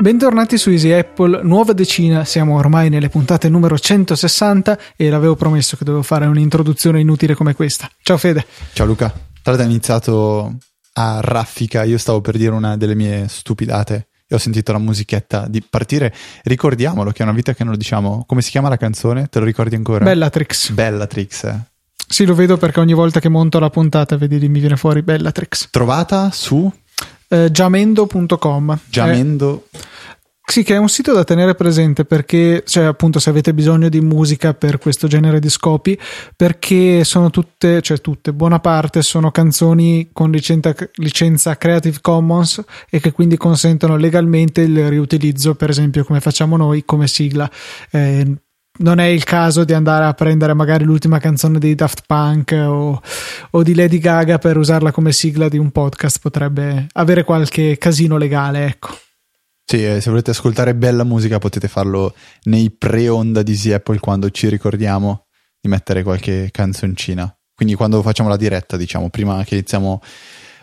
Bentornati su Easy Apple, nuova decina, siamo ormai nelle puntate numero 160 e l'avevo promesso che dovevo fare un'introduzione inutile come questa. Ciao Fede. Ciao Luca. Tra l'altro hai iniziato a raffica, io stavo per dire una delle mie stupidate e ho sentito la musichetta di partire. Ricordiamolo che è una vita che non lo diciamo. Come si chiama la canzone? Te lo ricordi ancora? Bellatrix. Bellatrix. Eh. Sì, lo vedo perché ogni volta che monto la puntata, vedi, mi viene fuori Bellatrix. Trovata su? Eh, giamendo.com. Giamendo. Eh, sì, che è un sito da tenere presente perché, cioè, appunto, se avete bisogno di musica per questo genere di scopi, perché sono tutte, cioè tutte, buona parte sono canzoni con licenza, licenza Creative Commons e che quindi consentono legalmente il riutilizzo, per esempio, come facciamo noi, come sigla. Eh, non è il caso di andare a prendere magari l'ultima canzone dei Daft Punk o, o, di Lady Gaga per usarla come sigla di un podcast, potrebbe avere qualche casino legale, ecco. Sì, eh, se volete ascoltare bella musica potete farlo nei pre-onda di Easy Apple quando ci ricordiamo di mettere qualche canzoncina. Quindi quando facciamo la diretta, diciamo, prima che iniziamo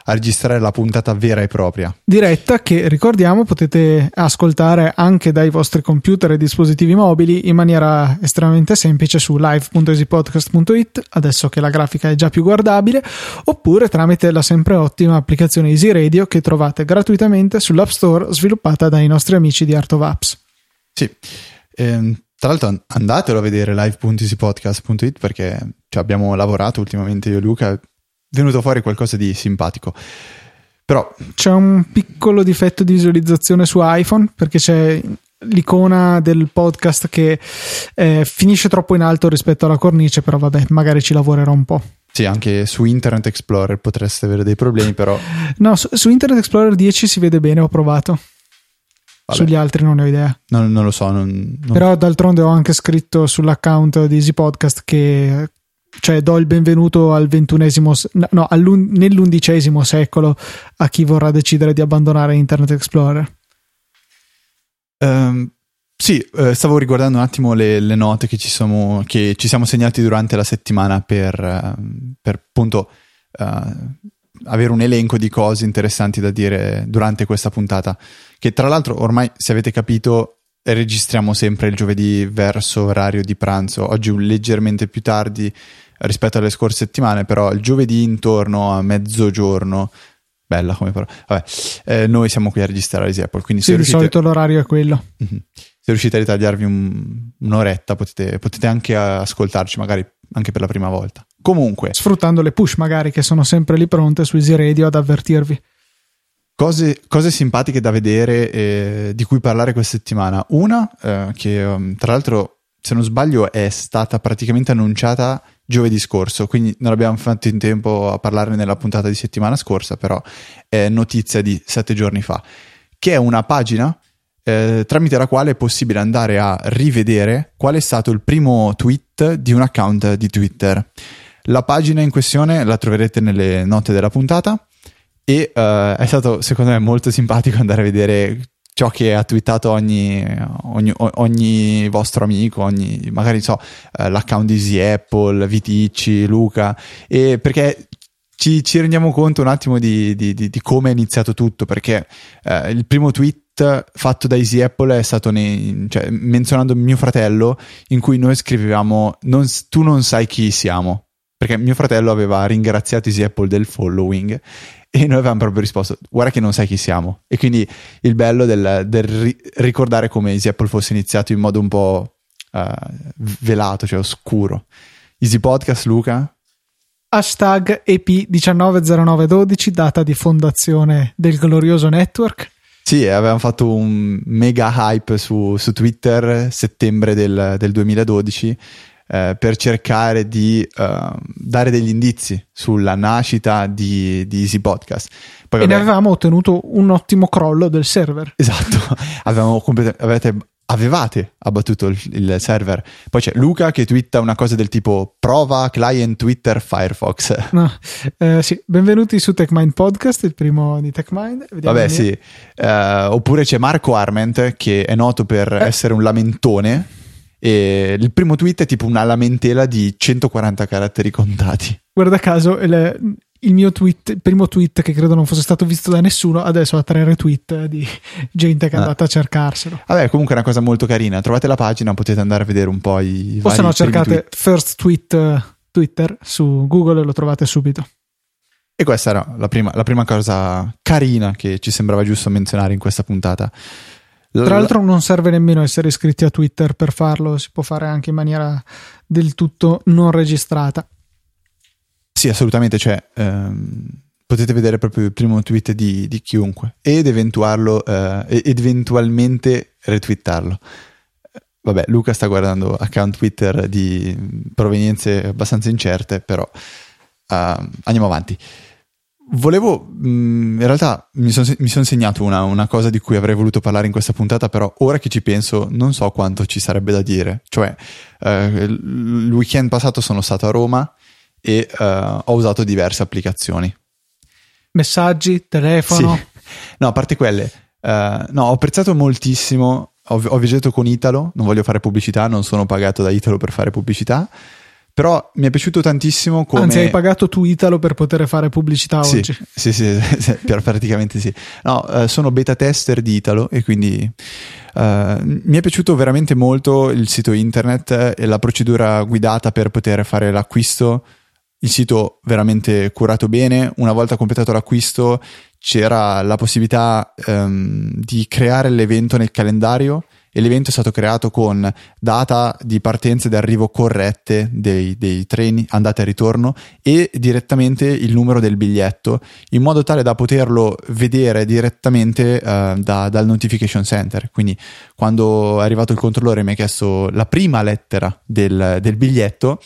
a registrare la puntata vera e propria. Diretta che ricordiamo potete ascoltare anche dai vostri computer e dispositivi mobili in maniera estremamente semplice su live.easypodcast.it, adesso che la grafica è già più guardabile, oppure tramite la sempre ottima applicazione Easy Radio che trovate gratuitamente sull'App Store sviluppata dai nostri amici di Art of Apps. Sì. Ehm, tra l'altro andatelo a vedere live.easypodcast.it perché ci abbiamo lavorato ultimamente io e Luca venuto fuori qualcosa di simpatico. Però c'è un piccolo difetto di visualizzazione su iPhone perché c'è l'icona del podcast che eh, finisce troppo in alto rispetto alla cornice, però vabbè, magari ci lavorerò un po'. Sì, anche su Internet Explorer potreste avere dei problemi, però. No, su, su Internet Explorer 10 si vede bene, ho provato. Vabbè. Sugli altri non ne ho idea. Non, non lo so. Non, non... Però d'altronde ho anche scritto sull'account di Easy Podcast che cioè do il benvenuto al ventunesimo, no, nell'undicesimo secolo a chi vorrà decidere di abbandonare Internet Explorer. Um, sì, eh, stavo riguardando un attimo le, le note che ci, siamo, che ci, siamo, segnati durante la settimana per, uh, per appunto uh, avere un elenco di cose interessanti da dire durante questa puntata. Che tra l'altro, ormai, se avete capito, registriamo sempre il giovedì verso orario di pranzo. Oggi leggermente più tardi rispetto alle scorse settimane, però il giovedì intorno a mezzogiorno bella come parola. Vabbè, eh, noi siamo qui a registrare Easy Apple, quindi sì, se di solito l'orario è quello. Mm-hmm. Se riuscite a ritagliarvi un, un'oretta potete, potete, anche ascoltarci, magari anche per la prima volta. Comunque, sfruttando le push magari che sono sempre lì pronte su Easy Radio ad avvertirvi. Cose, cose simpatiche da vedere e di cui parlare questa settimana. Una eh, che um, tra l'altro, se non sbaglio, è stata praticamente annunciata giovedì scorso, quindi non abbiamo fatto in tempo a parlarne nella puntata di settimana scorsa, però è notizia di sette giorni fa, che è una pagina eh, tramite la quale è possibile andare a rivedere qual è stato il primo tweet di un account di Twitter. La pagina in questione la troverete nelle note della puntata e uh, è stato secondo me molto simpatico andare a vedere ciò che ha twittato ogni, ogni, ogni vostro amico, ogni, magari so, eh, l'account di Easy Apple, Viticci, Luca, e perché ci, ci, rendiamo conto un attimo di, di, di, di come è iniziato tutto, perché eh, il primo tweet fatto da Easy Apple è stato nei, cioè, menzionando mio fratello, in cui noi scrivevamo non, tu non sai chi siamo, perché mio fratello aveva ringraziato Easy Apple del following e noi avevamo proprio risposto: Guarda che non sai chi siamo. E quindi il bello del, del ri- ricordare come Easy Apple fosse iniziato in modo un po' uh, velato, cioè oscuro. Easy Podcast, Luca? Hashtag EP190912, data di fondazione del glorioso network. Sì, avevamo fatto un mega hype su, su Twitter settembre del, del 2012 eh, per cercare di uh, dare degli indizi sulla nascita di, di Easy Podcast. Poi, e ne avevamo ottenuto un ottimo crollo del server. Esatto, avevamo complet- avete, avevate abbattuto il, il, server. Poi c'è Luca che twitta una cosa del tipo prova client Twitter Firefox. No, eh, sì. Benvenuti su TechMind Podcast, il primo di TechMind. Vediamo Vabbè, sì. Uh, oppure c'è Marco Arment che è noto per eh. essere un lamentone E il primo tweet è tipo una lamentela di 140 caratteri contati. Guarda caso, il, il mio tweet, il primo tweet che credo non fosse stato visto da nessuno, adesso ha tre retweet di gente che è ah. andata a cercarselo. Vabbè, comunque è una cosa molto carina. Trovate la pagina, potete andare a vedere un po' i. O se no, cercate first tweet Twitter su Google e lo trovate subito. E questa era la prima, la prima cosa carina che ci sembrava giusto menzionare in questa puntata. Tra l'altro non serve nemmeno essere iscritti a Twitter per farlo, si può fare anche in maniera del tutto non registrata. Sì, assolutamente, cioè, ehm, potete vedere proprio il primo tweet di, di chiunque ed, eh, ed eventualmente retweetarlo. Vabbè, Luca sta guardando account Twitter di provenienze abbastanza incerte, però uh, andiamo avanti. Volevo, mm, in realtà mi sono son segnato una, una, cosa di cui avrei voluto parlare in questa puntata, però ora che ci penso non so quanto ci sarebbe da dire. Cioè, eh, il weekend passato sono stato a Roma e eh, ho usato diverse applicazioni. Messaggi, telefono? Sì. No, a parte quelle, eh, no, ho apprezzato moltissimo, ho, ho viaggiato con Italo, non voglio fare pubblicità, non sono pagato da Italo per fare pubblicità però mi è piaciuto tantissimo come... Anzi, hai pagato tu Italo per poter fare pubblicità sì, oggi. Sì, sì, sì, praticamente sì. No, uh, sono beta tester di Italo e quindi uh, mi è piaciuto veramente molto il sito internet e la procedura guidata per poter fare l'acquisto. Il sito veramente curato bene. Una volta completato l'acquisto c'era la possibilità um, di creare l'evento nel calendario e l'evento è stato creato con data di partenza ed arrivo corrette dei, dei treni andata e ritorno e direttamente il numero del biglietto in modo tale da poterlo vedere direttamente uh, da, dal notification center. Quindi quando è arrivato il controllore mi ha chiesto la prima lettera del, del biglietto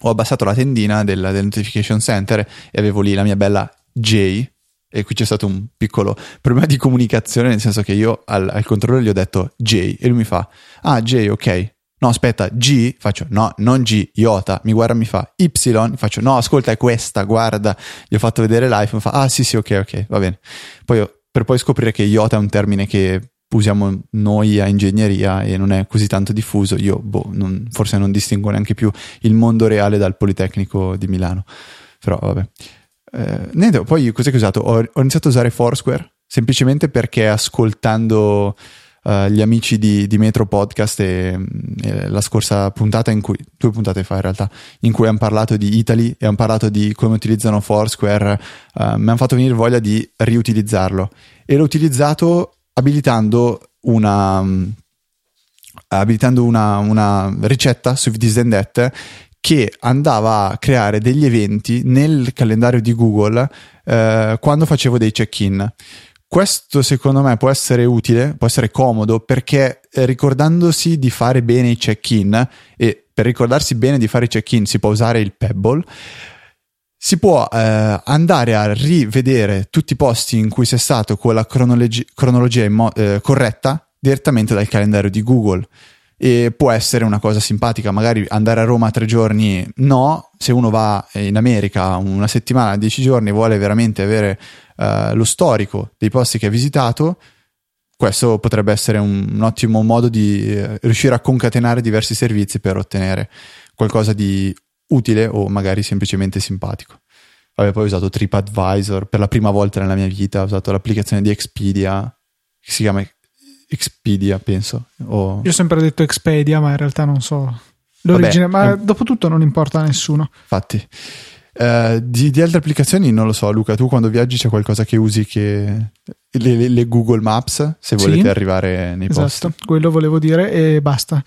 ho abbassato la tendina del, del notification center e avevo lì la mia bella J e qui c'è stato un piccolo problema di comunicazione, nel senso che io al, al controllore gli ho detto J e lui mi fa, ah J, ok. No, aspetta, G, faccio no, non G, Iota, mi guarda, mi fa Y, faccio no, ascolta, è questa, guarda, gli ho fatto vedere l'iPhone, fa ah sì sì, ok, ok, va bene. Poi per poi scoprire che Iota è un termine che usiamo noi a ingegneria e non è così tanto diffuso, io boh, non, forse non distingo neanche più il mondo reale dal Politecnico di Milano, però vabbè. Eh, niente, poi cos'è che ho usato? Ho, ho, iniziato a usare Foursquare semplicemente perché ascoltando uh, gli amici di, di, Metro Podcast e, e, la scorsa puntata in cui, due puntate fa in realtà, in cui hanno parlato di Italy e hanno parlato di come utilizzano Foursquare, uh, mi hanno fatto venire voglia di riutilizzarlo e l'ho utilizzato abilitando una... Um, abilitando una, una ricetta su This che andava a creare degli eventi nel calendario di Google eh, quando facevo dei check-in. Questo secondo me può essere utile, può essere comodo perché eh, ricordandosi di fare bene i check-in e per ricordarsi bene di fare i check-in si può usare il Pebble si può eh, andare a rivedere tutti i posti in cui sei stato con la cronologi- cronologia mo- eh, corretta direttamente dal calendario di Google e può essere una cosa simpatica, magari andare a Roma tre giorni no, se uno va in America una settimana, dieci giorni, vuole veramente avere uh, lo storico dei posti che ha visitato, questo potrebbe essere un, un ottimo modo di uh, riuscire a concatenare diversi servizi per ottenere qualcosa di utile o magari semplicemente simpatico. Vabbè, poi ho usato TripAdvisor per la prima volta nella mia vita, ho usato l'applicazione di Expedia che si chiama Expedia, penso. O... Io ho sempre detto Expedia, ma in realtà non so l'origine, Vabbè, ma è... dopo tutto non importa a nessuno. Infatti. Uh, di, di, altre applicazioni non lo so, Luca, tu quando viaggi c'è qualcosa che usi che... Le, le, le Google Maps, se volete sì, arrivare nei esatto, posti. Esatto, quello volevo dire e basta.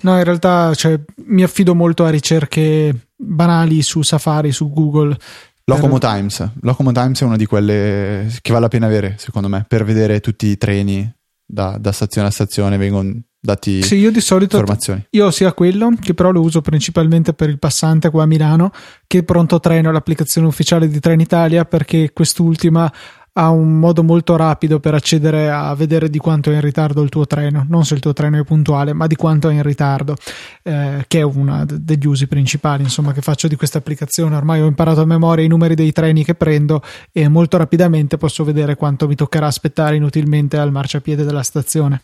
No, in realtà cioè, mi affido molto a ricerche banali su Safari, su Google. Locomo per... Times. Locomo Times è una di quelle che vale la pena avere, secondo me, per vedere tutti i treni da, da stazione a stazione vengono dati sì, io di solito informazioni. Io sia quello, che però lo uso principalmente per il passante qua a Milano, che Pronto Treno, l'applicazione ufficiale di Trenitalia, perché quest'ultima ha un modo molto rapido per accedere a vedere di quanto è in ritardo il tuo treno, non se il tuo treno è puntuale, ma di quanto è in ritardo, eh, che è uno degli usi principali insomma, che faccio di questa applicazione. Ormai ho imparato a memoria i numeri dei treni che prendo e molto rapidamente posso vedere quanto mi toccherà aspettare inutilmente al marciapiede della stazione.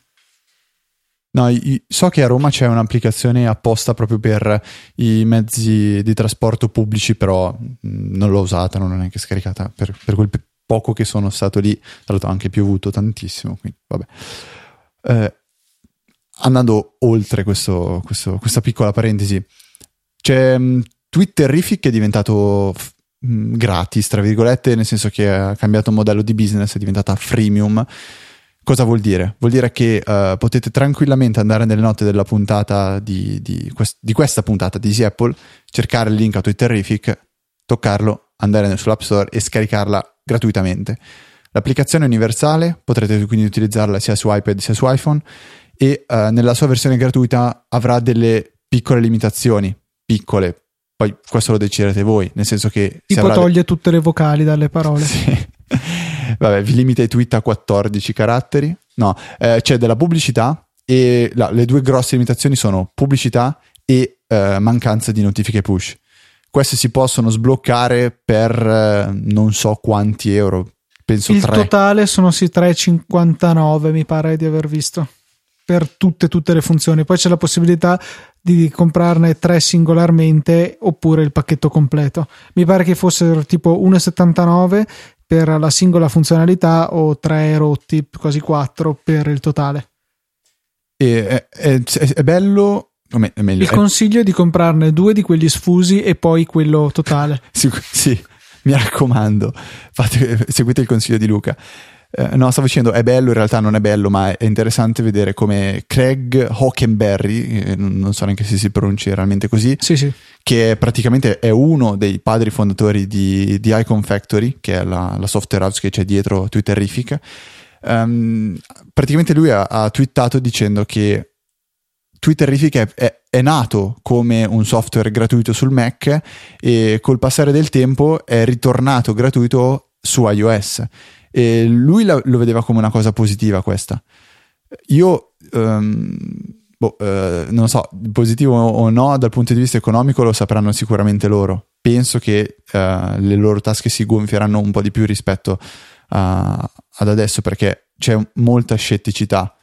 No, so che a Roma c'è un'applicazione apposta proprio per i mezzi di trasporto pubblici, però non l'ho usata, non l'ho neanche scaricata per, per quel poco che sono stato lì. Tra l'altro ha anche piovuto tantissimo, quindi vabbè. Eh, andando oltre questo, questo, questa piccola parentesi, c'è um, Twitterific che è diventato um, gratis, tra virgolette, nel senso che ha cambiato modello di business, è diventata freemium Cosa vuol dire? Vuol dire che uh, potete tranquillamente andare nelle note della puntata di, di, quest- di, questa puntata di Easy Apple, cercare il link a Twitterific, toccarlo, andare sull'App Store e scaricarla gratuitamente. L'applicazione è universale, potrete quindi utilizzarla sia su iPad sia su iPhone e uh, nella sua versione gratuita avrà delle piccole limitazioni, piccole, poi questo lo deciderete voi, nel senso che... Tipo toglie de- tutte le vocali dalle parole. Sì. Vabbè, vi limita i tweet a 14 caratteri. No, eh, c'è della pubblicità e la, le due grosse limitazioni sono pubblicità e eh, mancanza di notifiche push. Queste si possono sbloccare per eh, non so quanti euro. Penso Il 3. totale sono sì 3,59 mi pare di aver visto per tutte, tutte le funzioni. Poi c'è la possibilità di comprarne tre singolarmente oppure il pacchetto completo. Mi pare che fossero tipo 1,79 per la singola funzionalità o 3 rotti, quasi 4 per il totale. E è, è, è bello. È meglio, il consiglio è di comprarne due di quelli sfusi e poi quello totale. sì, sì, mi raccomando, fate, seguite il consiglio di Luca. Eh, no, stavo dicendo è bello, in realtà non è bello, ma è interessante vedere come Craig Hockenberry, eh, non so neanche se si pronunci realmente così, sì, sì. che è praticamente è uno dei padri fondatori di, di Icon Factory, che è la, la, software house che c'è dietro Twitterific. Um, praticamente lui ha, ha, twittato dicendo che Twitterific è, è, è, nato come un software gratuito sul Mac e col passare del tempo è ritornato gratuito su iOS e lui la, lo vedeva come una cosa positiva questa. Io, um, boh, uh, non so, positivo o no, dal punto di vista economico lo sapranno sicuramente loro. Penso che uh, le loro tasche si gonfieranno un po' di più rispetto a, ad adesso perché c'è molta scetticità.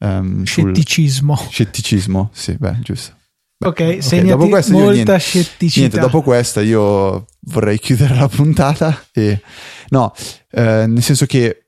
Um, scetticismo. Sul... Scetticismo, sì, beh, giusto. Beh, ok, segnati dopo questa molta niente, scetticità. Niente, dopo questa io vorrei chiudere la puntata e no, eh, nel senso che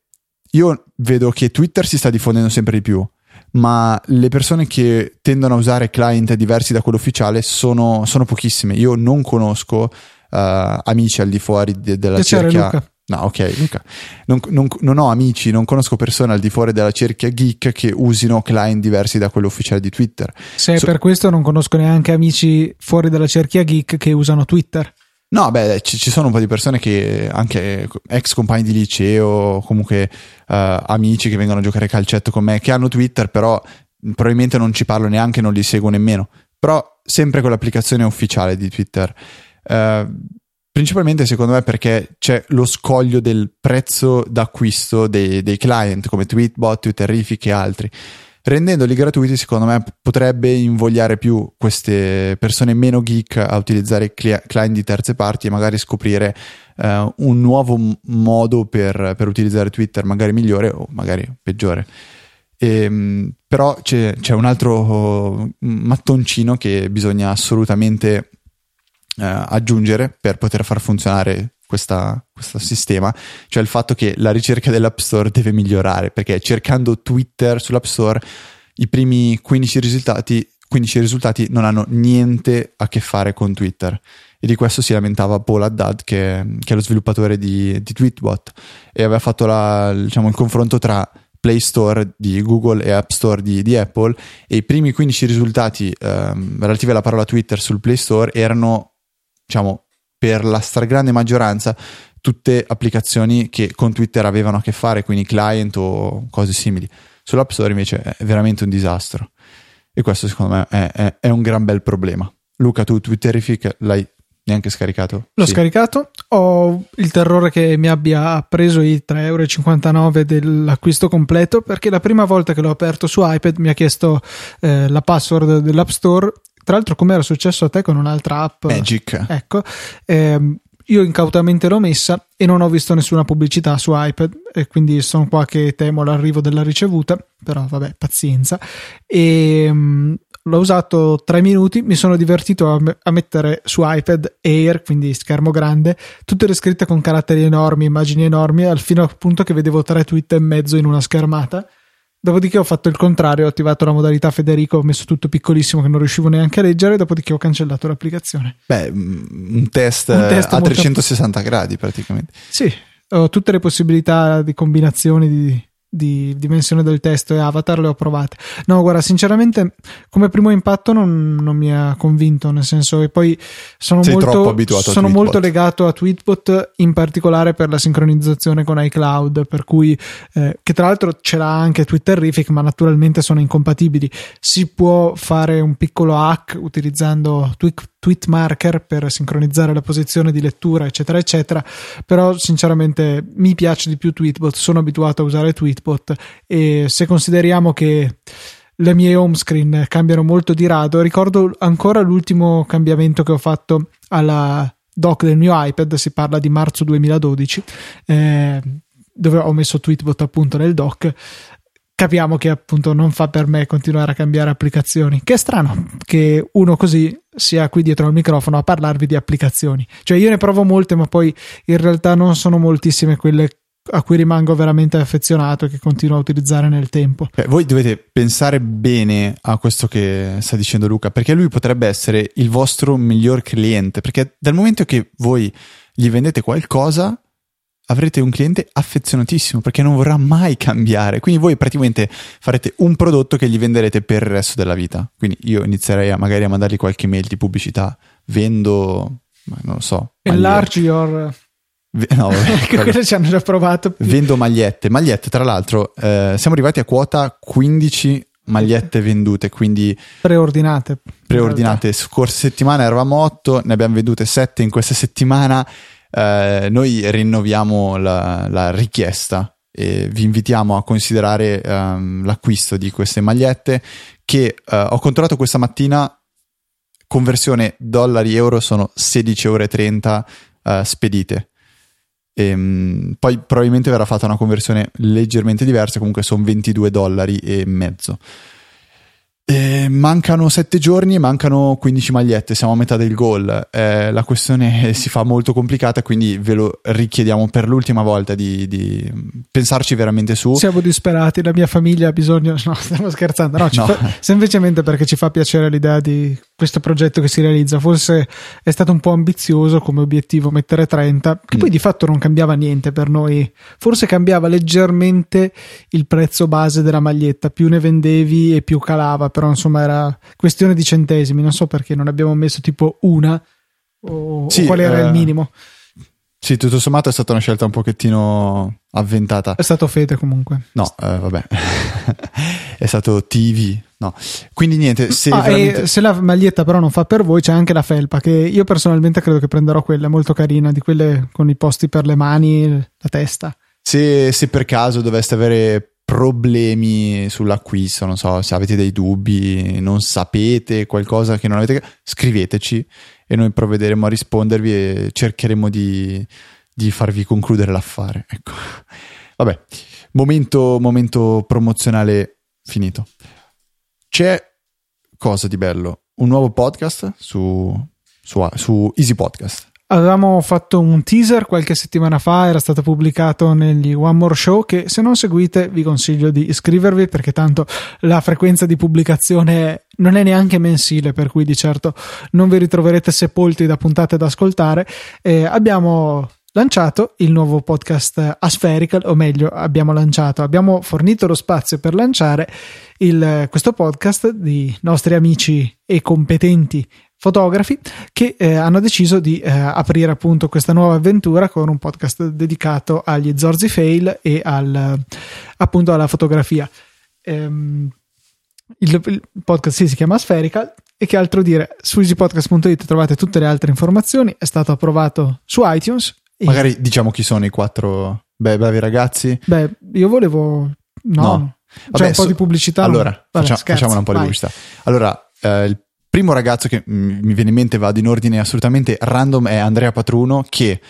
io vedo che Twitter si sta diffondendo sempre di più, ma le persone che tendono a usare client diversi da quello ufficiale sono, sono pochissime. Io non conosco uh, amici al di fuori de- della Piacere, cerchia. Luca. No, ok, Luca. Non, non, non, ho amici, non conosco persone al di fuori della cerchia geek che usino client diversi da quello ufficiale di Twitter. Se so- per questo non conosco neanche amici fuori dalla cerchia geek che usano Twitter. No, beh, ci, ci, sono un po' di persone che anche ex compagni di liceo, comunque uh, amici che vengono a giocare calcetto con me, che hanno Twitter, però probabilmente non ci parlo neanche, non li seguo nemmeno. Però sempre con l'applicazione ufficiale di Twitter. Uh, Principalmente secondo me perché c'è lo scoglio del prezzo d'acquisto dei, dei client come Tweetbot, Twitterific e altri. Rendendoli gratuiti, secondo me potrebbe invogliare più queste persone meno geek a utilizzare client di terze parti e magari scoprire uh, un nuovo modo per, per, utilizzare Twitter, magari migliore o magari peggiore. E, ehm, però c'è, c'è un altro mattoncino che bisogna assolutamente eh, aggiungere per poter far funzionare questa, questo sistema, cioè il fatto che la ricerca dell'App Store deve migliorare, perché cercando Twitter sull'App Store i primi 15 risultati, 15 risultati non hanno niente a che fare con Twitter. E di questo si lamentava Paul Haddad, che, che è lo sviluppatore di, di Tweetbot, e aveva fatto la, diciamo, il confronto tra Play Store di Google e App Store di, di Apple e i primi 15 risultati ehm, relativi alla parola Twitter sul Play Store erano diciamo, per la stragrande maggioranza tutte applicazioni che con Twitter avevano a che fare, quindi client o cose simili. Sull'App Store invece è veramente un disastro. E questo secondo me è, è, è un gran bel problema. Luca, tu Twitterific l'hai neanche scaricato? L'ho sì. scaricato, ho il terrore che mi abbia preso i 3,59 euro dell'acquisto completo perché la prima volta che l'ho aperto su iPad mi ha chiesto eh, la password dell'App Store tra l'altro, come era successo a te con un'altra app? Magic. Ecco. Ehm, io incautamente l'ho messa e non ho visto nessuna pubblicità su iPad e quindi sono qua che temo l'arrivo della ricevuta, però vabbè, pazienza. E um, l'ho usato tre minuti, mi sono divertito a, a, mettere su iPad Air, quindi schermo grande, tutte le scritte con caratteri enormi, immagini enormi, al fino al punto che vedevo tre tweet e mezzo in una schermata. Dopodiché ho fatto il contrario, ho attivato la modalità Federico, ho messo tutto piccolissimo che non riuscivo neanche a leggere, dopodiché ho cancellato l'applicazione. Beh, mm, un test, un test a 360 gradi praticamente. Sì, ho tutte le possibilità di combinazioni di, di dimensione del testo e avatar le ho provate. No, guarda, sinceramente, come primo impatto non, non mi ha convinto, nel senso, e poi sono, Sei molto, sono molto legato a Tweetbot, in particolare per la sincronizzazione con iCloud, per cui, eh, che tra l'altro ce l'ha anche Twitterific, ma naturalmente sono incompatibili. Si può fare un piccolo hack utilizzando Tweet tweet marker per sincronizzare la posizione di lettura, eccetera, eccetera. Però, sinceramente, mi piace di più Tweetbot. Sono abituato a usare Tweetbot e se consideriamo che le mie home screen cambiano molto di rado, ricordo ancora l'ultimo cambiamento che ho fatto alla dock del mio iPad. Si parla di marzo 2012. Eh, dove ho messo Tweetbot appunto nel dock capiamo che appunto non fa per me continuare a cambiare applicazioni. Che è strano che uno così sia qui dietro al microfono a parlarvi di applicazioni. Cioè io ne provo molte, ma poi in realtà non sono moltissime quelle a cui rimango veramente affezionato e che continuo a utilizzare nel tempo. Beh, voi dovete pensare bene a questo che sta dicendo Luca, perché lui potrebbe essere il vostro miglior cliente, perché dal momento che voi gli vendete qualcosa, avrete un cliente affezionatissimo perché non vorrà mai cambiare. Quindi voi praticamente farete un prodotto che gli venderete per il resto della vita. Quindi io inizierei a magari a mandargli qualche mail di pubblicità. Vendo, non lo so. Enlarge your... No, quelle ci hanno già provato. Vendo magliette. Magliette, tra l'altro, eh, siamo arrivati a quota 15 magliette vendute, quindi preordinate. Preordinate. Scorsa settimana eravamo 8, ne abbiamo vendute 7 in questa settimana eh, noi rinnoviamo la, la, richiesta e vi invitiamo a considerare um, l'acquisto di queste magliette che uh, ho controllato questa mattina. Conversione dollari-euro sono 16,30 euro uh, spedite. E, um, poi probabilmente verrà fatta una conversione leggermente diversa comunque sono 22 dollari e mezzo eh, mancano 7 giorni e mancano 15 magliette, siamo a metà del goal. Eh, la questione si fa molto complicata, quindi ve lo richiediamo per l'ultima volta di, di, pensarci veramente su. Siamo disperati, la mia famiglia ha bisogno. No, stiamo scherzando, no, no. Fa... semplicemente perché ci fa piacere l'idea di questo progetto che si realizza. Forse è stato un po' ambizioso come obiettivo mettere 30, che mm. poi di fatto non cambiava niente per noi. Forse cambiava leggermente il prezzo base della maglietta, più ne vendevi e più calava, però insomma era questione di centesimi. Non so perché non abbiamo messo tipo una o, sì, o qual era eh... il minimo. Sì, tutto sommato è stata una scelta un pochettino avventata. È stato Fede comunque. No, eh, vabbè. è stato TV. No. Quindi niente, se, ah, veramente... se la maglietta però non fa per voi, c'è anche la felpa che io personalmente credo che prenderò quella, molto carina, di quelle con i posti per le mani, la testa. Se, se per caso doveste avere problemi sull'acquisto, non so, se avete dei dubbi, non sapete qualcosa che non avete, scriveteci e noi provvederemo a rispondervi e cercheremo di, di farvi concludere l'affare. Ecco. Vabbè, momento, momento promozionale finito. C'è cosa di bello? Un nuovo podcast su, su, su Easy Podcast. Avevamo fatto un teaser qualche settimana fa, era stato pubblicato negli One More Show che se non seguite vi consiglio di iscrivervi perché tanto la frequenza di pubblicazione non è neanche mensile per cui di certo non vi ritroverete sepolti da puntate da ascoltare. Eh, abbiamo lanciato il nuovo podcast Aspherical, o meglio, abbiamo lanciato, abbiamo fornito lo spazio per lanciare il, questo podcast di nostri amici e competenti fotografi che eh, hanno deciso di eh, aprire appunto questa nuova avventura con un podcast dedicato agli Zorzi Fail e al, appunto alla fotografia. Ehm, il, il, podcast sì, si chiama Spherical e che altro dire su easypodcast.it trovate tutte le altre informazioni è stato approvato su iTunes e... magari diciamo chi sono i quattro beh, bravi ragazzi beh io volevo no, no. Vabbè, cioè un po' di pubblicità allora Vabbè, facciamo, facciamo un po' vai. di pubblicità allora eh, il primo ragazzo che mi viene in mente, vado in ordine assolutamente random, è Andrea Patruno, che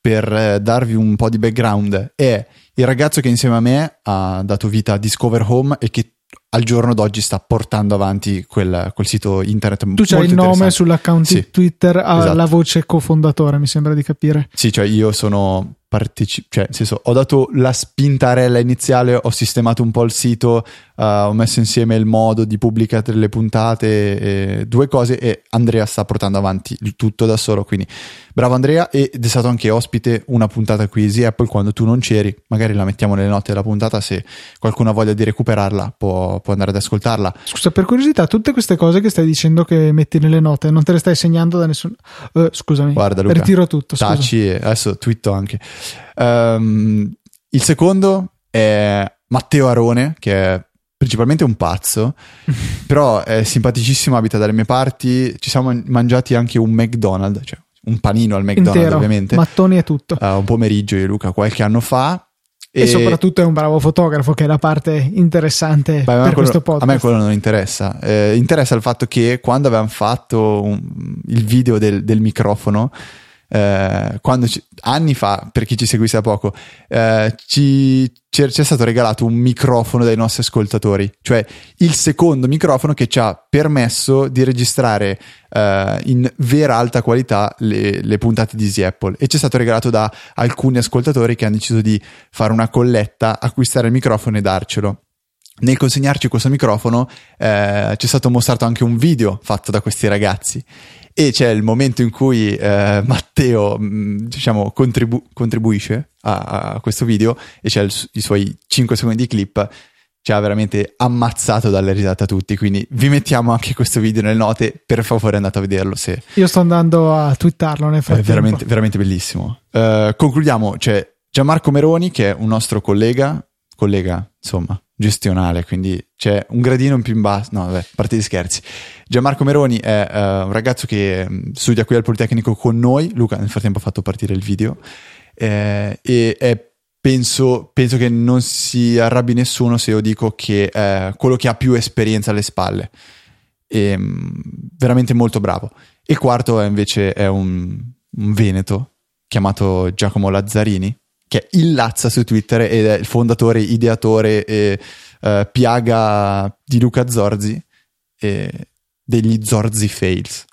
per eh, darvi un po' di background è il ragazzo che insieme a me ha dato vita a Discover Home e che al giorno d'oggi sta portando avanti quel, quel sito internet. Tu c'hai il nome sull'account sì, Twitter alla esatto. voce cofondatore, mi sembra di capire. Sì, cioè io sono partecipato, cioè nel senso ho dato la spintarella iniziale, ho sistemato un po' il sito, uh, ho messo insieme il modo di pubblicare le puntate, due cose e Andrea sta portando avanti il tutto da solo, quindi bravo Andrea ed è stato anche ospite una puntata qui Easy Apple quando tu non c'eri, magari la mettiamo nelle note della puntata se qualcuno ha voglia di recuperarla può, può andare ad ascoltarla. Scusa, per curiosità, tutte queste cose che stai dicendo che metti nelle note non te le stai segnando da nessuno... Uh, scusami, Guarda, Luca, ritiro tutto. Scusa. Taci, adesso twitto anche. Um, il secondo è Matteo Arone, che è principalmente un pazzo, però è simpaticissimo, abita dalle mie parti. Ci siamo mangiati anche un McDonald's, cioè un panino al McDonald's, Intero, ovviamente. Mattoni e tutto. Uh, un pomeriggio io e Luca qualche anno fa. E, e, soprattutto è un bravo fotografo, che è la parte interessante Beh, per quello, questo podcast. A me quello non interessa. Eh, interessa il fatto che quando avevamo fatto un, il video del, del microfono, eh, quando ci, anni fa, per chi ci seguisse da poco, eh, ci, ci, è stato regalato un microfono dai nostri ascoltatori, cioè il secondo microfono che ci ha permesso di registrare eh, in vera alta qualità le, le, puntate di Easy Apple. E ci è stato regalato da alcuni ascoltatori che hanno deciso di fare una colletta, acquistare il microfono e darcelo. Nel consegnarci questo microfono eh, ci è stato mostrato anche un video fatto da questi ragazzi e c'è il momento in cui eh, Matteo mm, diciamo contribu- contribuisce a, a, questo video e c'è il, i suoi 5 secondi di clip ci ha veramente ammazzato dalle risate a tutti. Quindi vi mettiamo anche questo video nelle note per favore andate a vederlo se io sto andando a twittarlo nel frattempo. è veramente, veramente bellissimo. Uh, concludiamo c'è Gianmarco Meroni che è un nostro collega collega insomma gestionale, quindi c'è un gradino in più in basso. No, vabbè, parte di scherzi. Gianmarco Meroni è uh, un ragazzo che mm, studia qui al Politecnico con noi. Luca nel frattempo ha fatto partire il video. Eh, e è Penso, penso, che non si arrabbi nessuno se io dico che è quello che ha più esperienza alle spalle. E, mm, veramente molto bravo. Il quarto è invece è un, un veneto chiamato Giacomo Lazzarini, che è il Lazza su Twitter ed è il fondatore, ideatore e uh, piaga di Luca Zorzi e degli Zorzi Fails.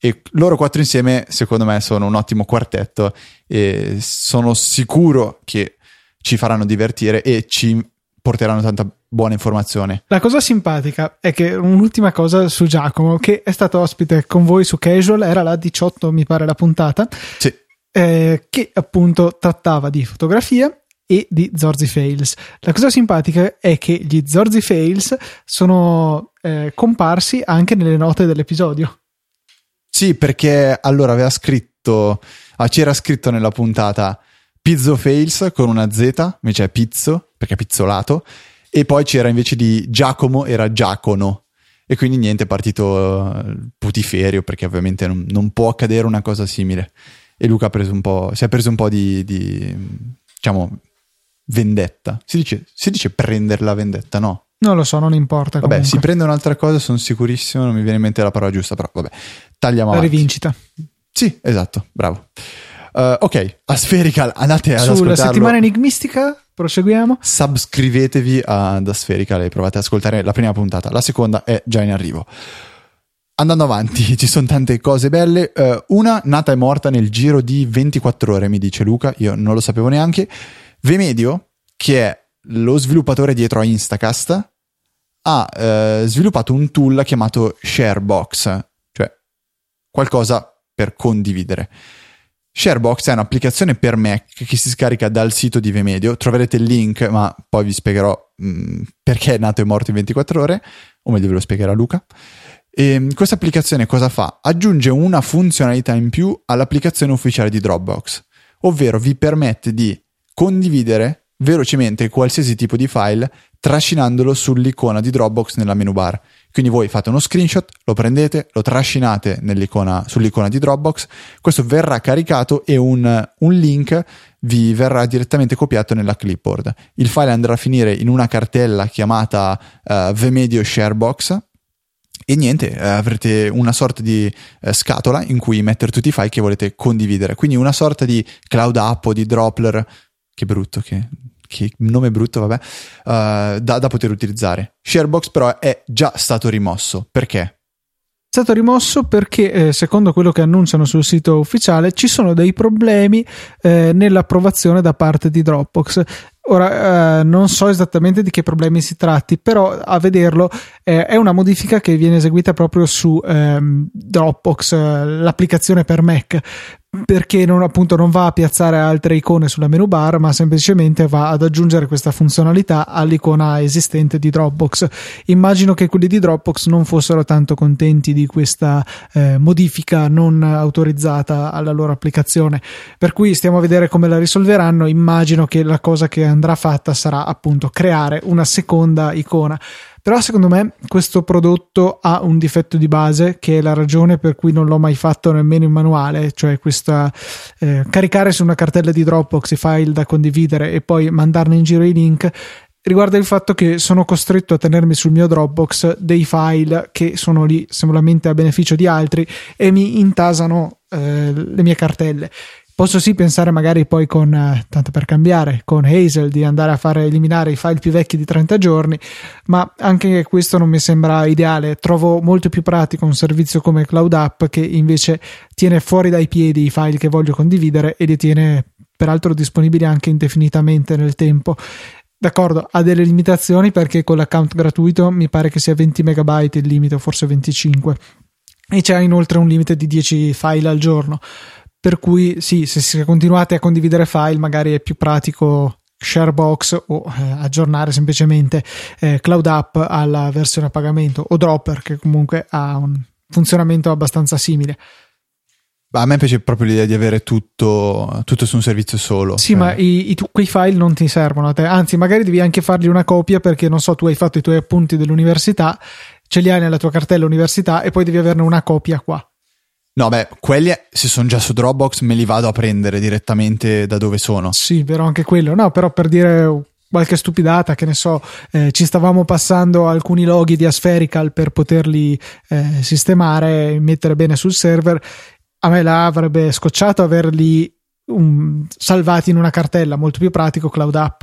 E loro quattro insieme, secondo me, sono un ottimo quartetto e sono sicuro che ci faranno divertire e ci porteranno tanta buona informazione. La cosa simpatica è che un'ultima cosa su Giacomo, che è stato ospite con voi su Casual, era la 18, mi pare, la puntata. Sì eh, che appunto trattava di fotografia e di Zorzi Fails. La cosa simpatica è che gli Zorzi Fails sono eh, comparsi anche nelle note dell'episodio. Sì, perché allora aveva scritto, ah, c'era scritto nella puntata Pizzo Fails con una Z, invece è Pizzo, perché è pizzolato, e poi c'era invece di Giacomo, era Giacono. E quindi niente, è partito eh, putiferio, perché ovviamente non, non può accadere una cosa simile e Luca si è preso un po' di, di diciamo, vendetta. Si dice, si dice prendere la vendetta, no? Non lo so, non importa. Vabbè, comunque. si prende un'altra cosa, sono sicurissimo, non mi viene in mente la parola giusta, però vabbè, tagliamo La avanti. rivincita. Sì, esatto, bravo. Uh, ok, a Spherical, andate ad Sulla ascoltarlo. Sulla settimana enigmistica, proseguiamo. Subscrivetevi ad Spherical e provate ad ascoltare la prima puntata. La seconda è già in arrivo. Andando avanti, ci sono tante cose belle. Uh, una nata e morta nel giro di 24 ore, mi dice Luca, io non lo sapevo neanche. Vemedio, che è lo sviluppatore dietro a Instacast, ha uh, sviluppato un tool chiamato Sharebox, cioè qualcosa per condividere. Sharebox è un'applicazione per Mac che si scarica dal sito di Vemedio. Troverete il link, ma poi vi spiegherò mh, mm, perché è nato e morto in 24 ore, o meglio ve lo spiegherà Luca. E ehm, questa applicazione cosa fa? Aggiunge una funzionalità in più all'applicazione ufficiale di Dropbox, ovvero vi permette di condividere velocemente qualsiasi tipo di file trascinandolo sull'icona di Dropbox nella menu bar. Quindi voi fate uno screenshot, lo prendete, lo trascinate sull'icona di Dropbox, questo verrà caricato e un, un link vi verrà direttamente copiato nella clipboard. Il file andrà a finire in una cartella chiamata uh, Vmedio Sharebox e niente, eh, avrete una sorta di eh, scatola in cui mettere tutti i file che volete condividere. Quindi una sorta di cloud app o di Dropler, che brutto, che, che nome brutto, vabbè, uh, da, da poter utilizzare. Sharebox però è già stato rimosso. Perché? È stato rimosso perché, eh, secondo quello che annunciano sul sito ufficiale, ci sono dei problemi eh, nell'approvazione da parte di Dropbox. Ora eh, non so esattamente di che problemi si tratti, però a vederlo eh, è una modifica che viene eseguita proprio su ehm, Dropbox, eh, l'applicazione per Mac perché non, appunto non va a piazzare altre icone sulla menu bar ma semplicemente va ad aggiungere questa funzionalità all'icona esistente di Dropbox. Immagino che quelli di Dropbox non fossero tanto contenti di questa eh, modifica non autorizzata alla loro applicazione. Per cui stiamo a vedere come la risolveranno. Immagino che la cosa che andrà fatta sarà appunto creare una seconda icona però secondo me questo prodotto ha un difetto di base che è la ragione per cui non l'ho mai fatto nemmeno in manuale, cioè questa eh, caricare su una cartella di Dropbox i file da condividere e poi mandarne in giro i link riguarda il fatto che sono costretto a tenermi sul mio Dropbox dei file che sono lì solamente a beneficio di altri e mi intasano eh, le mie cartelle. Posso sì pensare magari poi con, eh, tanto per cambiare, con Hazel di andare a fare eliminare i file più vecchi di 30 giorni, ma anche questo non mi sembra ideale. Trovo molto più pratico un servizio come Cloud App che invece tiene fuori dai piedi i file che voglio condividere e li tiene peraltro disponibili anche indefinitamente nel tempo. D'accordo, ha delle limitazioni perché con l'account gratuito mi pare che sia 20 megabyte il limite, forse 25. E c'è inoltre un limite di 10 file al giorno per cui sì, se continuate a condividere file magari è più pratico Sharebox o eh, aggiornare semplicemente eh, Cloud App alla versione a pagamento o Dropper che comunque ha un funzionamento abbastanza simile. a me piace proprio l'idea di avere tutto, tutto su un servizio solo. Sì, cioè. ma i, i, quei file non ti servono a te, anzi, magari devi anche fargli una copia perché non so, tu hai fatto i tuoi appunti dell'università, ce li hai nella tua cartella università e poi devi averne una copia qua. No, beh, quelli se sono già su Dropbox me li vado a prendere direttamente da dove sono. Sì, però anche quello. No, però per dire qualche stupidata, che ne so, eh, ci stavamo passando alcuni loghi di Aspherical per poterli eh, sistemare e mettere bene sul server. A me la avrebbe scocciato averli um, salvati in una cartella, molto più pratico Cloud App.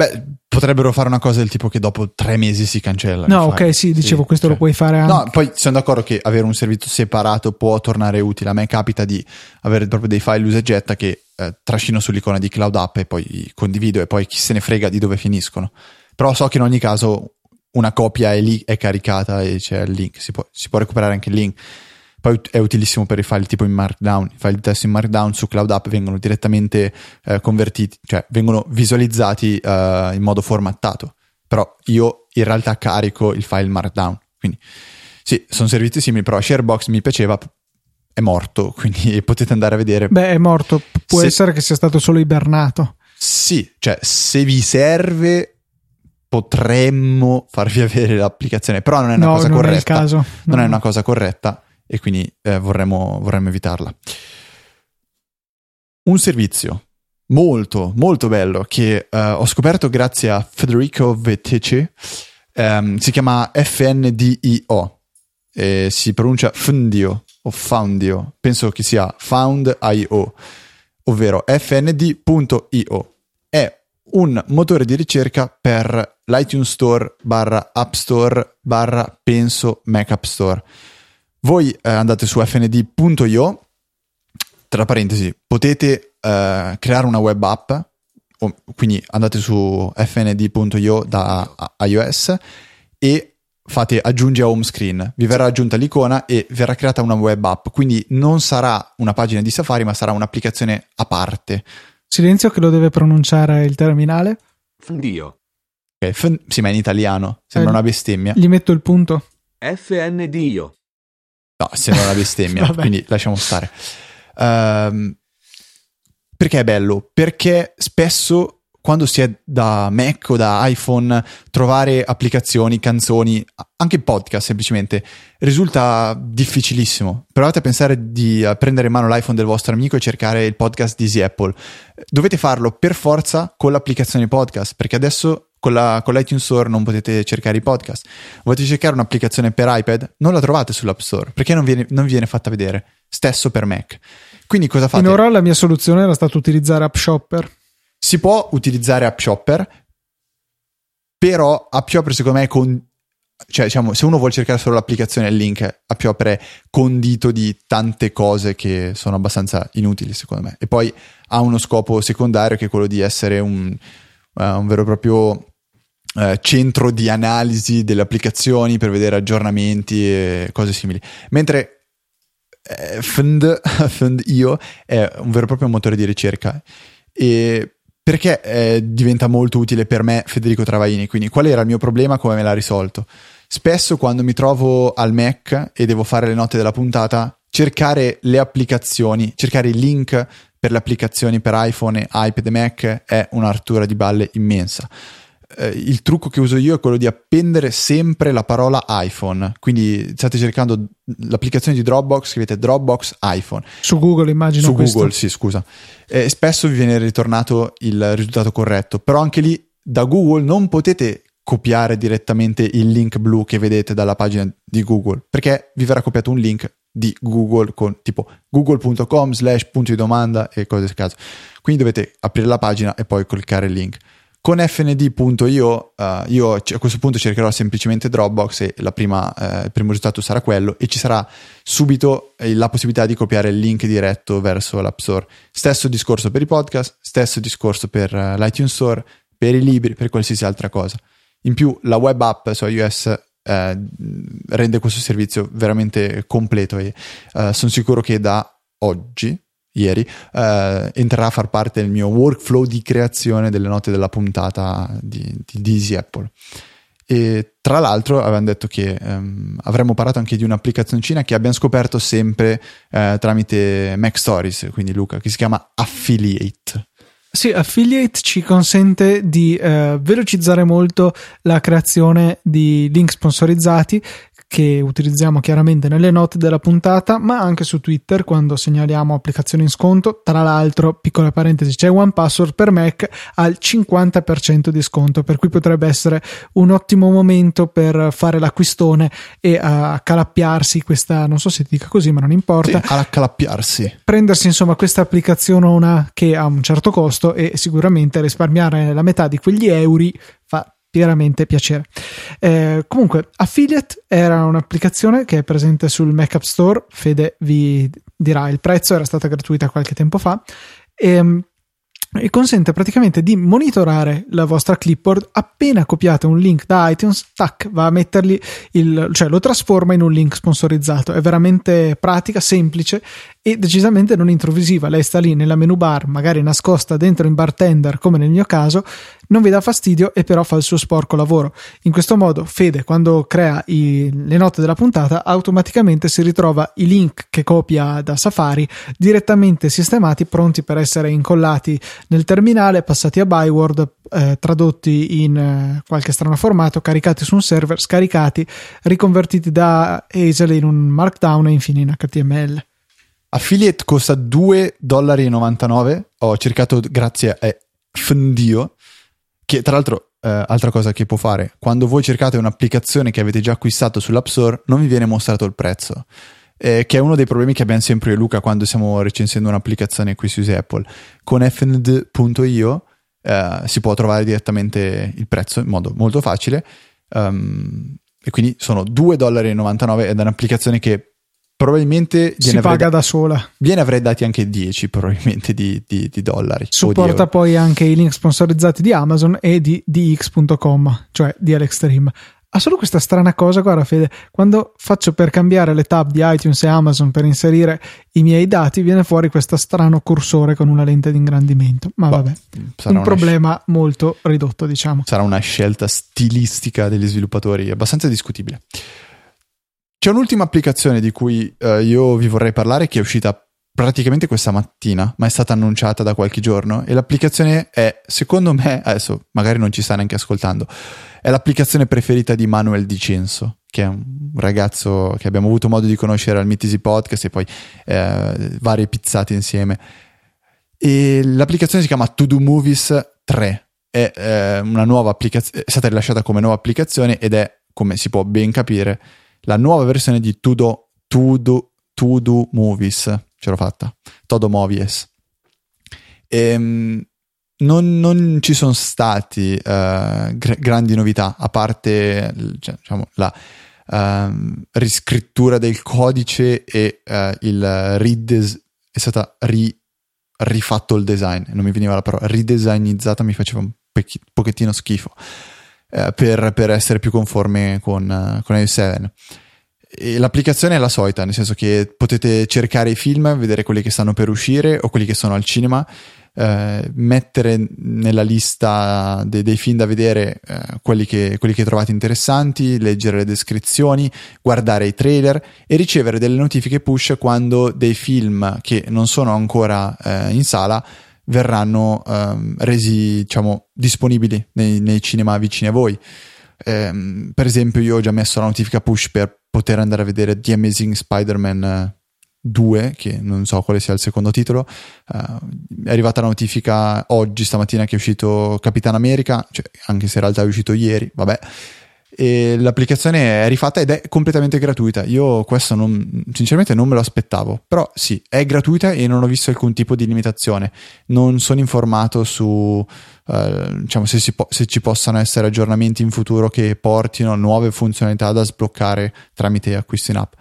Beh, potrebbero fare una cosa del tipo che dopo tre mesi si cancella. No, ok, sì, dicevo, sì, questo cioè, lo puoi fare anche. No, poi sono d'accordo che avere un servizio separato può tornare utile. A me capita di avere proprio dei file usa getta che eh, trascino sull'icona di Cloud App e poi condivido e poi chi se ne frega di dove finiscono. Però so che in ogni caso una copia è lì, è caricata e c'è il link, si può, si può recuperare anche il link. Poi è utilissimo per i file tipo in Markdown. I file di testo in Markdown su Cloud App vengono direttamente eh, convertiti, cioè vengono visualizzati eh, in modo formattato. Però io in realtà carico il file Markdown. Quindi sì, sono servizi simili, però Sharebox mi piaceva, è morto, quindi potete andare a vedere. Beh, è morto, può se... essere che sia stato solo ibernato. Sì, cioè se vi serve potremmo farvi avere l'applicazione, però non è una no, cosa non corretta. È il caso. No. Non è una cosa corretta e quindi eh, vorremmo, vorremmo evitarla. Un servizio molto molto bello che uh, ho scoperto grazie a Federico Vettici um, si chiama FNDIO e si pronuncia Fundio o Foundio penso che sia Found.io ovvero fnd.io è un motore di ricerca per l'iTunes Store barra App Store barra penso Mac App Store voi eh, andate su fnd.io, tra parentesi, potete eh, creare una web app, o, quindi andate su fnd.io da iOS e fate aggiungi a home screen, vi verrà aggiunta l'icona e verrà creata una web app, quindi non sarà una pagina di Safari ma sarà un'applicazione a parte. Silenzio che lo deve pronunciare il terminale. Fundio. Okay, f- sì, ma in italiano, sembra eh, una bestemmia. Gli metto il punto. FNDIO. No, sembra una bestemmia, quindi lasciamo stare. Um, perché è bello? Perché spesso quando si è da Mac o da iPhone, trovare applicazioni, canzoni, anche podcast semplicemente, risulta difficilissimo. Provate a pensare di eh, prendere in mano l'iPhone del vostro amico e cercare il podcast di Easy Apple. Dovete farlo per forza con l'applicazione podcast, perché adesso con, la, con l'iTunes Store non potete cercare i podcast. Volete cercare un'applicazione per iPad? Non la trovate sull'App Store, perché non viene, non viene fatta vedere. Stesso per Mac. Quindi cosa fate? Finora la mia soluzione era stata utilizzare App Shopper. Si può utilizzare App Shopper, però App Shopper secondo me è con... Cioè, diciamo, se uno vuole cercare solo l'applicazione e il link, App Shopper è condito di tante cose che sono abbastanza inutili, secondo me. E poi ha uno scopo secondario che è quello di essere un, uh, un vero e proprio uh, centro di analisi delle applicazioni per vedere aggiornamenti e cose simili. Mentre eh, Fund, Fund è un vero e proprio motore di ricerca. E perché eh, diventa molto utile per me Federico Travaini? Quindi qual era il mio problema, come me l'ha risolto? Spesso quando mi trovo al Mac e devo fare le note della puntata, cercare le applicazioni, cercare i link per le applicazioni per iPhone, iPad e Mac è un'artura di balle immensa eh, il trucco che uso io è quello di appendere sempre la parola iPhone. Quindi state cercando l'applicazione di Dropbox, scrivete Dropbox iPhone. Su Google immagino. Su questo. Google, sì, scusa. E spesso vi viene ritornato il risultato corretto, però anche lì da Google non potete copiare direttamente il link blu che vedete dalla pagina di Google, perché vi verrà copiato un link di Google con tipo google.com slash punto di domanda e cose del caso. Quindi dovete aprire la pagina e poi cliccare il link. Con fnd.io uh, io a questo punto cercherò semplicemente Dropbox e prima, uh, il primo risultato sarà quello e ci sarà subito eh, la possibilità di copiare il link diretto verso l'App Store. Stesso discorso per i podcast, stesso discorso per uh, l'iTunes Store, per i libri, per qualsiasi altra cosa. In più la web app su iOS rende questo servizio veramente completo e sono sicuro che da oggi, ieri, eh, entrerà a far parte del mio workflow di creazione delle note della puntata di, di, Easy Apple. E tra l'altro avevamo detto che um, avremmo parlato anche di un'applicazioncina che abbiamo scoperto sempre uh, tramite Mac Stories, quindi Luca, che si chiama Affiliate. Sì, Affiliate ci consente di eh, velocizzare molto la creazione di link sponsorizzati che utilizziamo chiaramente nelle note della puntata, ma anche su Twitter quando segnaliamo applicazioni in sconto. Tra l'altro, piccola parentesi, c'è One Password per Mac al 50% di sconto, per cui potrebbe essere un ottimo momento per fare l'acquistone e accalappiarsi questa, non so se ti dica così, ma non importa. Sì, accalappiarsi. Prendersi insomma questa applicazione una che ha un certo costo e sicuramente risparmiare la metà di quegli euro fa veramente piacere. Eh, comunque, Affiliate era un'applicazione che è presente sul Mac App Store. Fede vi dirà il prezzo, era stata gratuita qualche tempo fa. E, ehm, e consente praticamente di monitorare la vostra clipboard appena copiate un link da iTunes, tac, va a metterli il, cioè lo trasforma in un link sponsorizzato. È veramente pratica, semplice e decisamente non intrusiva. Lei sta lì nella menu bar, magari nascosta dentro in bartender, come nel mio caso, non vi dà fastidio e però fa il suo sporco lavoro. In questo modo, Fede, quando crea i, le note della puntata, automaticamente si ritrova i link che copia da Safari direttamente sistemati, pronti per essere incollati nel terminale, passati a Byword, eh, tradotti in eh, qualche strano formato, caricati su un server, scaricati, riconvertiti da Hazel in un Markdown e infine in HTML. Affiliate costa 2,99 dollari. Ho cercato grazie a Fundio, che tra l'altro, eh, altra cosa che può fare, quando voi cercate un'applicazione che avete già acquistato sull'App Store, non vi viene mostrato il prezzo. Eh, che è uno dei problemi che abbiamo sempre io e Luca quando stiamo recensendo un'applicazione qui su Apple. Con fnd.io eh, si può trovare direttamente il prezzo in modo molto facile. Um, e quindi sono 2,99 dollari ed è un'applicazione che probabilmente si paga da, da sola. Gliene avrei dati anche 10 probabilmente di, di, di dollari. Supporta di poi anche i link sponsorizzati di Amazon e di dx.com, cioè di Alexstream. Ha solo questa strana cosa, guarda Fede, quando faccio per cambiare le tab di iTunes e Amazon per inserire i miei dati, viene fuori questo strano cursore con una lente di ingrandimento. Ma bah, vabbè, un problema sc- molto ridotto, diciamo. Sarà una scelta stilistica degli sviluppatori abbastanza discutibile. C'è un'ultima applicazione di cui uh, io vi vorrei parlare che è uscita praticamente questa mattina, ma è stata annunciata da qualche giorno e l'applicazione è, secondo me, adesso magari non ci sta neanche ascoltando, è l'applicazione preferita di Manuel Di Censo, che è un ragazzo che abbiamo avuto modo di conoscere al Easy Podcast e poi eh, varie pizzate insieme. E l'applicazione si chiama To Do Movies 3, è eh, è stata rilasciata come nuova applicazione ed è, come si può ben capire, la nuova versione di To Do, to do, to do Movies. Ce l'ho fatta, Todo Movies. Ehm, non, non, ci sono stati uh, gr- grandi novità, a parte cioè, diciamo, la uh, riscrittura del codice e uh, il redes- è stata ri- rifatto il design, non mi veniva la parola, ridesignizzata mi faceva un pochettino schifo eh, per, per, essere più conforme con, con iOS 7. E l'applicazione è la solita, nel senso che potete cercare i film, vedere quelli che stanno per uscire o quelli che sono al cinema, eh, mettere nella lista de- dei film da vedere eh, quelli, che, quelli, che, trovate interessanti, leggere le descrizioni, guardare i trailer e ricevere delle notifiche push quando dei film che non sono ancora eh, in sala verranno ehm, resi diciamo, disponibili nei, nei cinema vicini a voi. Um, per esempio, io ho già messo la notifica push per poter andare a vedere The Amazing Spider-Man 2, eh, che non so quale sia il secondo titolo. Uh, è arrivata la notifica oggi, stamattina, che è uscito Capitan America, cioè, anche se in realtà è uscito ieri, vabbè. E l'applicazione è rifatta ed è completamente gratuita. Io questo non, sinceramente non me lo aspettavo, però sì, è gratuita e non ho visto alcun tipo di limitazione. Non sono informato su eh, diciamo se, po- se, ci possano essere aggiornamenti in futuro che portino nuove funzionalità da sbloccare tramite acquisto in app.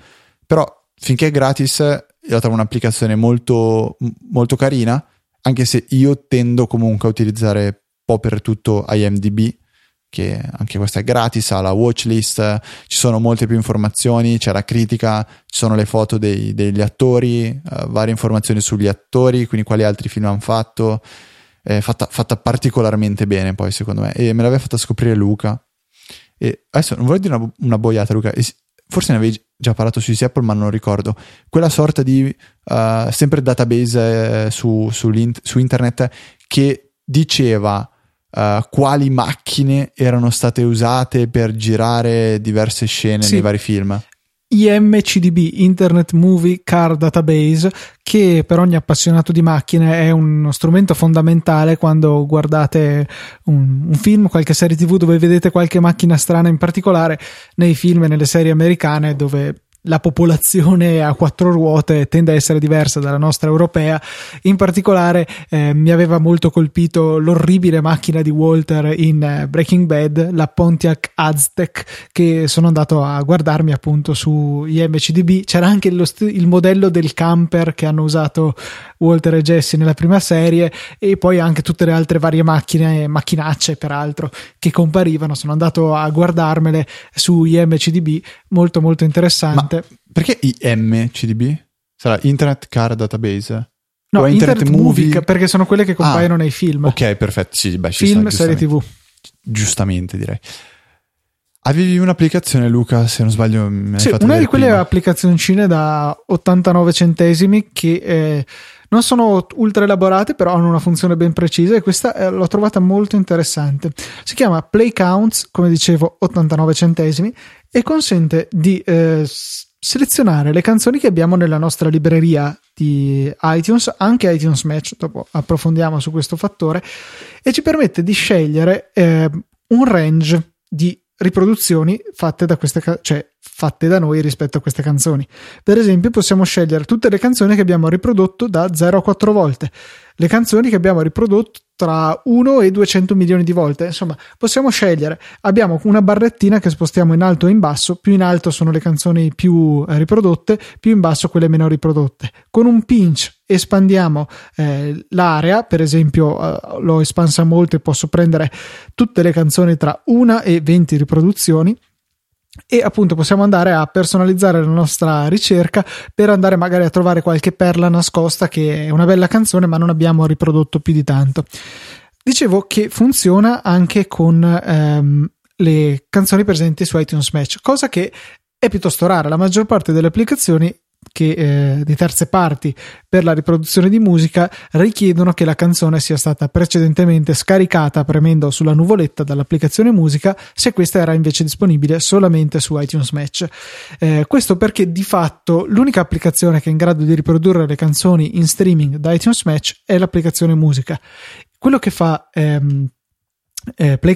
Però finché è gratis, io trovo un'applicazione molto, molto carina, anche se io tendo comunque a utilizzare un po' per tutto IMDB che anche questa è gratis, ha la watchlist, ci sono molte più informazioni, c'è la critica, ci sono le foto dei, degli attori, uh, varie informazioni sugli attori, quindi quali altri film hanno fatto, è fatta, fatta particolarmente bene poi secondo me. E me l'aveva fatta scoprire Luca. E adesso non voglio dire una, una boiata Luca? Forse ne avevi già parlato su Apple ma non ricordo. Quella sorta di uh, sempre database eh, su, su, su, internet che diceva uh, quali macchine erano state usate per girare diverse scene sì. nei vari film IMCDB, Internet Movie Car Database, che per ogni appassionato di macchine è uno strumento fondamentale quando guardate un, un, film, qualche serie TV dove vedete qualche macchina strana in particolare, nei film e nelle serie americane dove la popolazione a quattro ruote tende a essere diversa dalla nostra europea. In particolare eh, mi aveva molto colpito l'orribile macchina di Walter in eh, Breaking Bad, la Pontiac Aztec, che sono andato a guardarmi appunto su IMCDB. C'era anche st- il modello del camper che hanno usato Walter e Jesse nella prima serie e poi anche tutte le altre varie macchine, macchinacce peraltro, che comparivano. Sono andato a guardarmele su IMCDB, molto molto interessante. Ma perché IMCDB? Sarà Internet Car Database? No, Internet, Internet movie... movie... perché sono quelle che compaiono ah, nei film. Ok, perfetto. Sì, beh, film, sta, serie TV. Giustamente, direi. Avevi un'applicazione, Luca, se non sbaglio. Sì, una di quelle prima. applicazioncine da 89 centesimi che eh, non sono ultra elaborate, però hanno una funzione ben precisa e questa eh, l'ho trovata molto interessante. Si chiama Play Counts, come dicevo, 89 centesimi e consente di eh, selezionare le canzoni che abbiamo nella nostra libreria di iTunes, anche iTunes Match, dopo approfondiamo su questo fattore, e ci permette di scegliere eh, un range di riproduzioni fatte da queste cioè fatte da noi rispetto a queste canzoni. Per esempio, possiamo scegliere tutte le canzoni che abbiamo riprodotto da 0 a 4 volte, le canzoni che abbiamo riprodotto tra 1 e 200 milioni di volte. Insomma, possiamo scegliere. Abbiamo una barrettina che spostiamo in alto e in basso. Più in alto sono le canzoni più eh, riprodotte, più in basso quelle meno riprodotte. Con un pinch espandiamo eh, l'area, per esempio, eh, l'ho espansa molto e posso prendere tutte le canzoni tra 1 e 20 riproduzioni e appunto possiamo andare a personalizzare la nostra ricerca per andare magari a trovare qualche perla nascosta che è una bella canzone ma non abbiamo riprodotto più di tanto. Dicevo che funziona anche con ehm, le canzoni presenti su iTunes Match, cosa che è piuttosto rara. La maggior parte delle applicazioni che, eh, di terze parti per la riproduzione di musica richiedono che la canzone sia stata precedentemente scaricata premendo sulla nuvoletta dall'applicazione musica se questa era invece disponibile solamente su iTunes Match. Eh, questo perché di fatto l'unica applicazione che è in grado di riprodurre le canzoni in streaming da iTunes Match è l'applicazione musica. Quello che fa ehm, eh, Play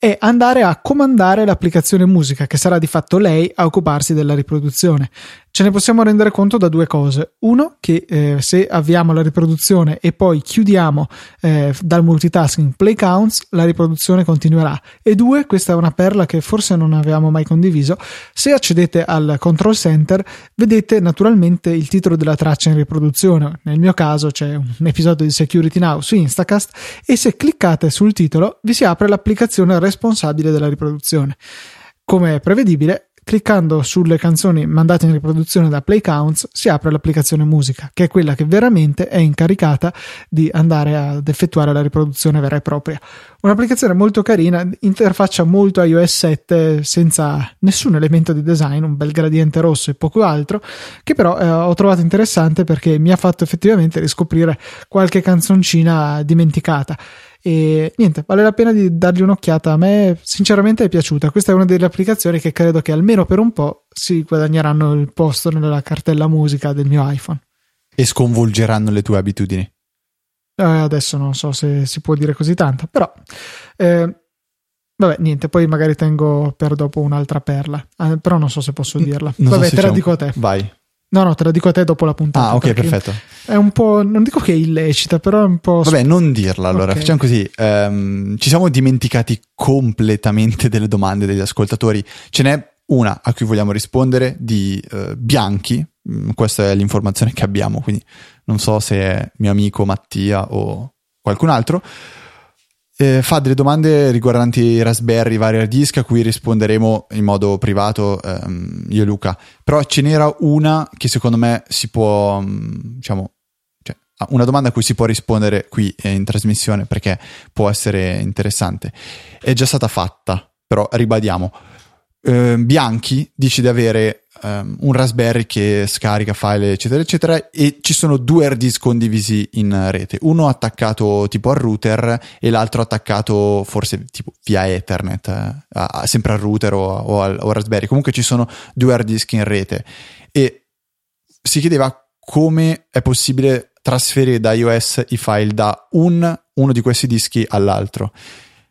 È andare a comandare l'applicazione musica, che sarà di fatto lei a occuparsi della riproduzione. Ce ne possiamo rendere conto da due cose. Uno, che eh, se avviamo la riproduzione e poi chiudiamo eh, dal multitasking play counts, la riproduzione continuerà. E due, questa è una perla che forse non avevamo mai condiviso. Se accedete al control center, vedete naturalmente il titolo della traccia in riproduzione. Nel mio caso c'è un episodio di Security Now su Instacast e se cliccate sul titolo vi si apre l'applicazione responsabile della riproduzione. Come è prevedibile, cliccando sulle canzoni mandate in riproduzione da Play Counts si apre l'applicazione musica, che è quella che veramente è incaricata di andare ad effettuare la riproduzione vera e propria. Un'applicazione molto carina, interfaccia molto iOS 7 senza nessun elemento di design, un bel gradiente rosso e poco altro, che però eh, ho trovato interessante perché mi ha fatto effettivamente riscoprire qualche canzoncina dimenticata. E niente, vale la pena di dargli un'occhiata. A me, sinceramente, è piaciuta. Questa è una delle applicazioni che credo che almeno per un po' si guadagneranno il posto nella cartella musica del mio iPhone. E sconvolgeranno le tue abitudini. Eh, adesso non so se si può dire così tanto, però. Eh, vabbè, niente, poi magari tengo per dopo un'altra perla. Eh, però non so se posso dirla. Non vabbè, so te la un... dico a te. Vai. No, no, te la dico a te dopo la puntata. Ah, ok, perfetto. È un po'. Non dico che è illecita, però è un po'. Vabbè, non dirla allora. Okay. Facciamo così. Um, ci siamo dimenticati completamente delle domande degli ascoltatori. Ce n'è una a cui vogliamo rispondere di uh, Bianchi. Mm, questa è l'informazione che abbiamo, quindi non so se è mio amico Mattia o qualcun altro eh, fa delle domande riguardanti Raspberry, vari hard disk a cui risponderemo in modo privato ehm, io e Luca. Però ce n'era una che secondo me si può, mm, diciamo, cioè, una domanda a cui si può rispondere qui in trasmissione perché può essere interessante. È già stata fatta, però ribadiamo. Eh, Bianchi dice di avere um, un Raspberry che scarica file eccetera eccetera e ci sono due hard disk condivisi in rete. Uno attaccato tipo al router e l'altro attaccato forse tipo via ethernet eh, a, sempre al router o, o, al, o Raspberry. Comunque ci sono due hard disk in rete. E si chiedeva come è possibile trasferire da iOS i file da un, uno di questi dischi all'altro.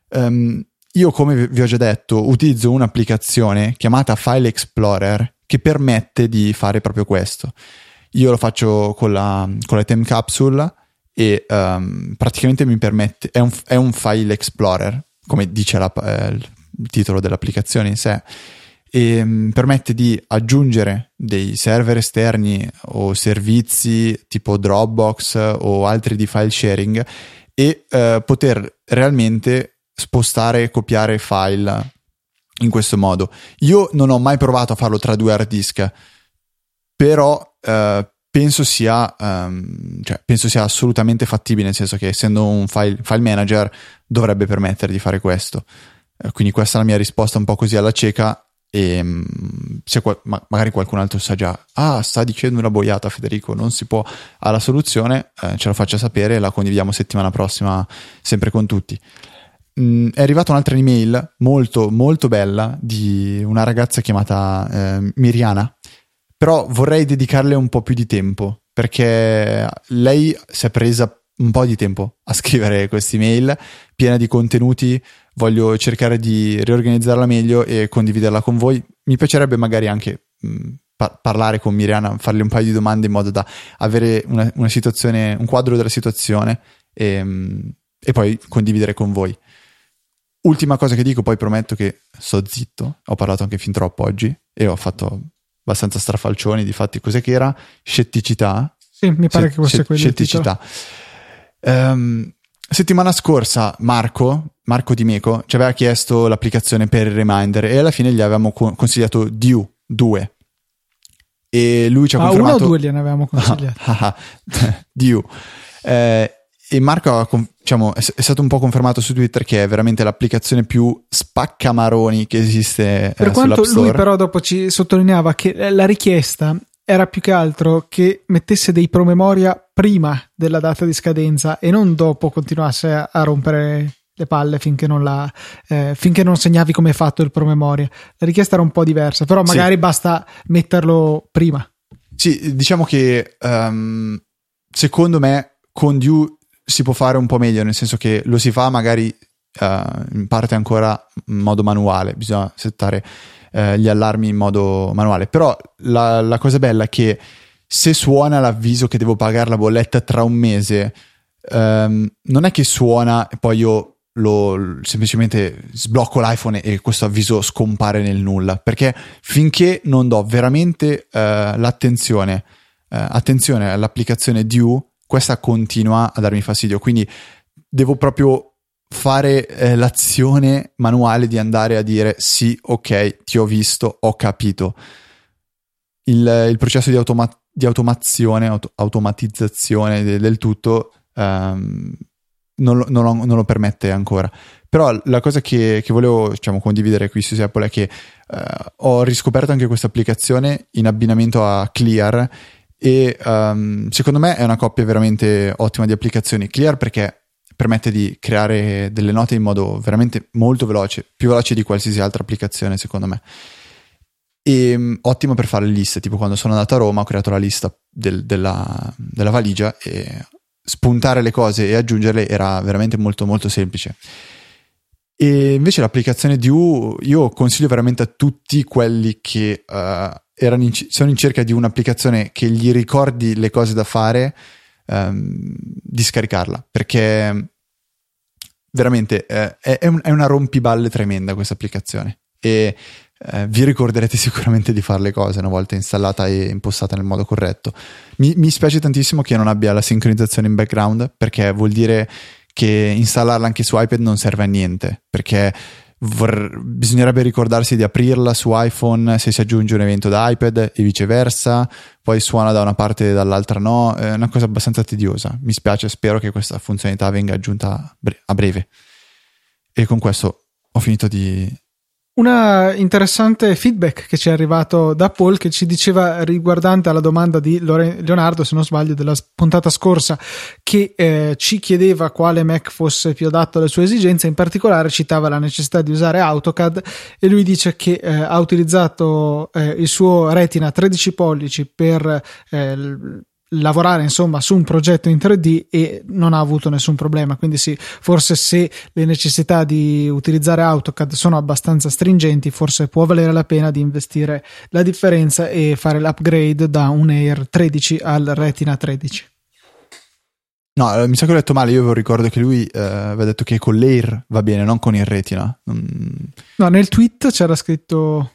Um, io come vi ho già detto utilizzo un'applicazione chiamata File Explorer che permette di fare proprio questo. Io lo faccio con la, con la Time Capsule e um, praticamente mi permette, è un, è un, file explorer, come dice la, eh, il titolo dell'applicazione in sé, e um, permette di aggiungere dei server esterni o servizi tipo Dropbox o altri di file sharing e uh, poter realmente spostare e copiare file in questo modo. Io non ho mai provato a farlo tra due hard disk, però eh, penso, sia, um, cioè, penso sia assolutamente fattibile, nel senso che essendo un file, file manager dovrebbe permettere di fare questo. Eh, quindi questa è la mia risposta un po' così alla cieca e um, se qual- ma- magari qualcun altro sa già, ah sta dicendo una boiata Federico, non si può, ha la soluzione, eh, ce la faccia sapere e la condividiamo settimana prossima sempre con tutti mh, mm, è arrivata un'altra email molto molto bella di una ragazza chiamata eh, Miriana. Però vorrei dedicarle un po' più di tempo perché lei si è presa un po' di tempo a scrivere questa email piena di contenuti. Voglio cercare di riorganizzarla meglio e condividerla con voi. Mi piacerebbe magari anche mh, mm, par- parlare con Miriana farle un paio di domande in modo da avere una, una situazione un quadro della situazione e, mh, mm, e poi condividere con voi Ultima cosa che dico, poi prometto che sto zitto, ho parlato anche fin troppo oggi e ho fatto abbastanza strafalcioni, difatti cos'è che era? Scetticità. Sì, mi pare che fosse quello. Scetticità. Um, settimana scorsa Marco, Marco Di Meco, ci aveva chiesto l'applicazione per il reminder e alla fine gli avevamo consigliato Due 2. E lui ci ha ah, confermato... uno o due gliene avevamo consigliato. Due. Eh, e Marco diciamo, è, stato un po' confermato su Twitter che è veramente l'applicazione più spaccamaroni che esiste per eh, quanto lui però dopo ci sottolineava che la richiesta era più che altro che mettesse dei promemoria prima della data di scadenza e non dopo continuasse a, a rompere le palle finché non, la, eh, finché non segnavi come è fatto il promemoria. La richiesta era un po' diversa, però magari sì. basta metterlo prima. Sì, diciamo che um, secondo me con Due si può fare un po' meglio, nel senso che lo si fa magari uh, in parte ancora in modo manuale, bisogna settare uh, gli allarmi in modo manuale, però la, la, cosa bella è che se suona l'avviso che devo pagare la bolletta tra un mese, um, non è che suona e poi io lo, semplicemente sblocco l'iPhone e questo avviso scompare nel nulla. Perché finché non do veramente uh, l'attenzione attenzione all'applicazione Due questa continua a darmi fastidio quindi devo proprio fare eh, l'azione manuale di andare a dire sì ok ti ho visto ho capito il, il processo di, automa- di automazione auto- automatizzazione del, del tutto um, non, non, non, lo permette ancora. Però la cosa che, che volevo diciamo, condividere qui su Apple è che uh, ho riscoperto anche questa applicazione in abbinamento a Clear e um, secondo me è una coppia veramente ottima di applicazioni. Clear perché permette di creare delle note in modo veramente molto veloce, più veloce di qualsiasi altra applicazione secondo me. E um, ottimo per fare le liste, tipo quando sono andato a Roma ho creato la lista del, della, della valigia e spuntare le cose e aggiungerle era veramente molto molto semplice. E invece l'applicazione di U io consiglio veramente a tutti quelli che uh, in, sono in cerca di un'applicazione che gli ricordi le cose da fare um, di scaricarla perché veramente uh, è, è, una rompiballe tremenda questa applicazione e eh, vi ricorderete sicuramente di fare le cose una volta installata e impostata nel modo corretto. Mi, mi spiace tantissimo che non abbia la sincronizzazione in background perché vuol dire che installarla anche su iPad non serve a niente perché vor- bisognerebbe ricordarsi di aprirla su iPhone se si aggiunge un evento da iPad e viceversa, poi suona da una parte e dall'altra no, è una cosa abbastanza tediosa. Mi spiace, spero che questa funzionalità venga aggiunta a breve. E con questo ho finito di una interessante feedback che ci è arrivato da Paul che ci diceva riguardante alla domanda di Leonardo, se non sbaglio, della puntata scorsa, che eh, ci chiedeva quale Mac fosse più adatto alle sue esigenze, in particolare citava la necessità di usare AutoCAD e lui dice che eh, ha utilizzato eh, il suo Retina 13 pollici per eh, lavorare insomma su un progetto in 3D e non ha avuto nessun problema quindi sì forse se le necessità di utilizzare AutoCAD sono abbastanza stringenti forse può valere la pena di investire la differenza e fare l'upgrade da un Air 13 al Retina 13 No, eh, mi sa che ho detto male, io ricordo che lui eh, aveva detto che con l'Air va bene, non con il Retina. Mm. No, nel tweet c'era scritto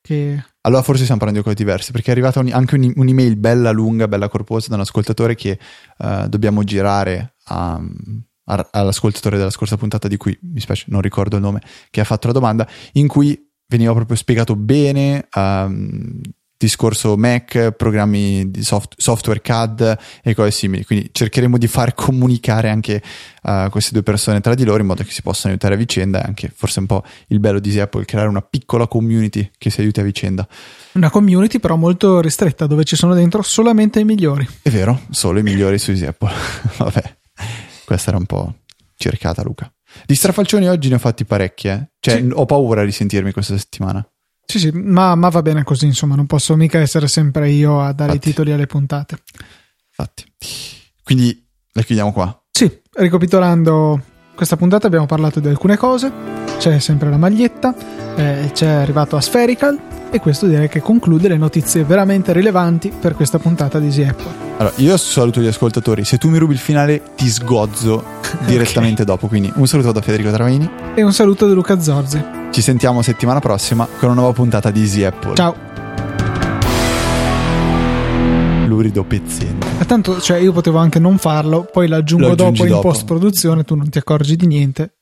che allora forse stiamo parlando di cose diverse, perché è arrivata un, anche un, un'email bella lunga, bella corposa da un ascoltatore che uh, dobbiamo girare a, a, all'ascoltatore della scorsa puntata di cui mi spiace, non ricordo il nome, che ha fatto la domanda, in cui veniva proprio spiegato bene um, discorso Mac, programmi di soft, software CAD e cose simili. Quindi cercheremo di far comunicare anche uh, queste due persone tra di loro in modo che si possano aiutare a vicenda e anche forse un po' il bello di Apple creare una piccola community che si aiuti a vicenda. Una community però molto ristretta dove ci sono dentro solamente i migliori. È vero, solo i migliori su Apple. Vabbè, questa era un po' cercata Luca. Di strafalcioni oggi ne ho fatti parecchie, eh? cioè sì. ho paura di sentirmi questa settimana. Sì, sì, ma, ma, va bene così, insomma, non posso mica essere sempre io a dare Infatti. i titoli alle puntate. Infatti. Quindi la chiudiamo qua. Sì, ricapitolando questa puntata abbiamo parlato di alcune cose, c'è sempre la maglietta, eh, c'è arrivato a Spherical e questo direi che conclude le notizie veramente rilevanti per questa puntata di Easy Apple. Allora, io saluto gli ascoltatori, se tu mi rubi il finale ti sgozzo direttamente okay. dopo, quindi un saluto da Federico Travaini e un saluto da Luca Zorzi. Ci sentiamo settimana prossima con una nuova puntata di Easy Apple. Ciao! lurido pezzente. Ma tanto, cioè, io potevo anche non farlo, poi l'aggiungo dopo in post produzione, tu non ti accorgi di niente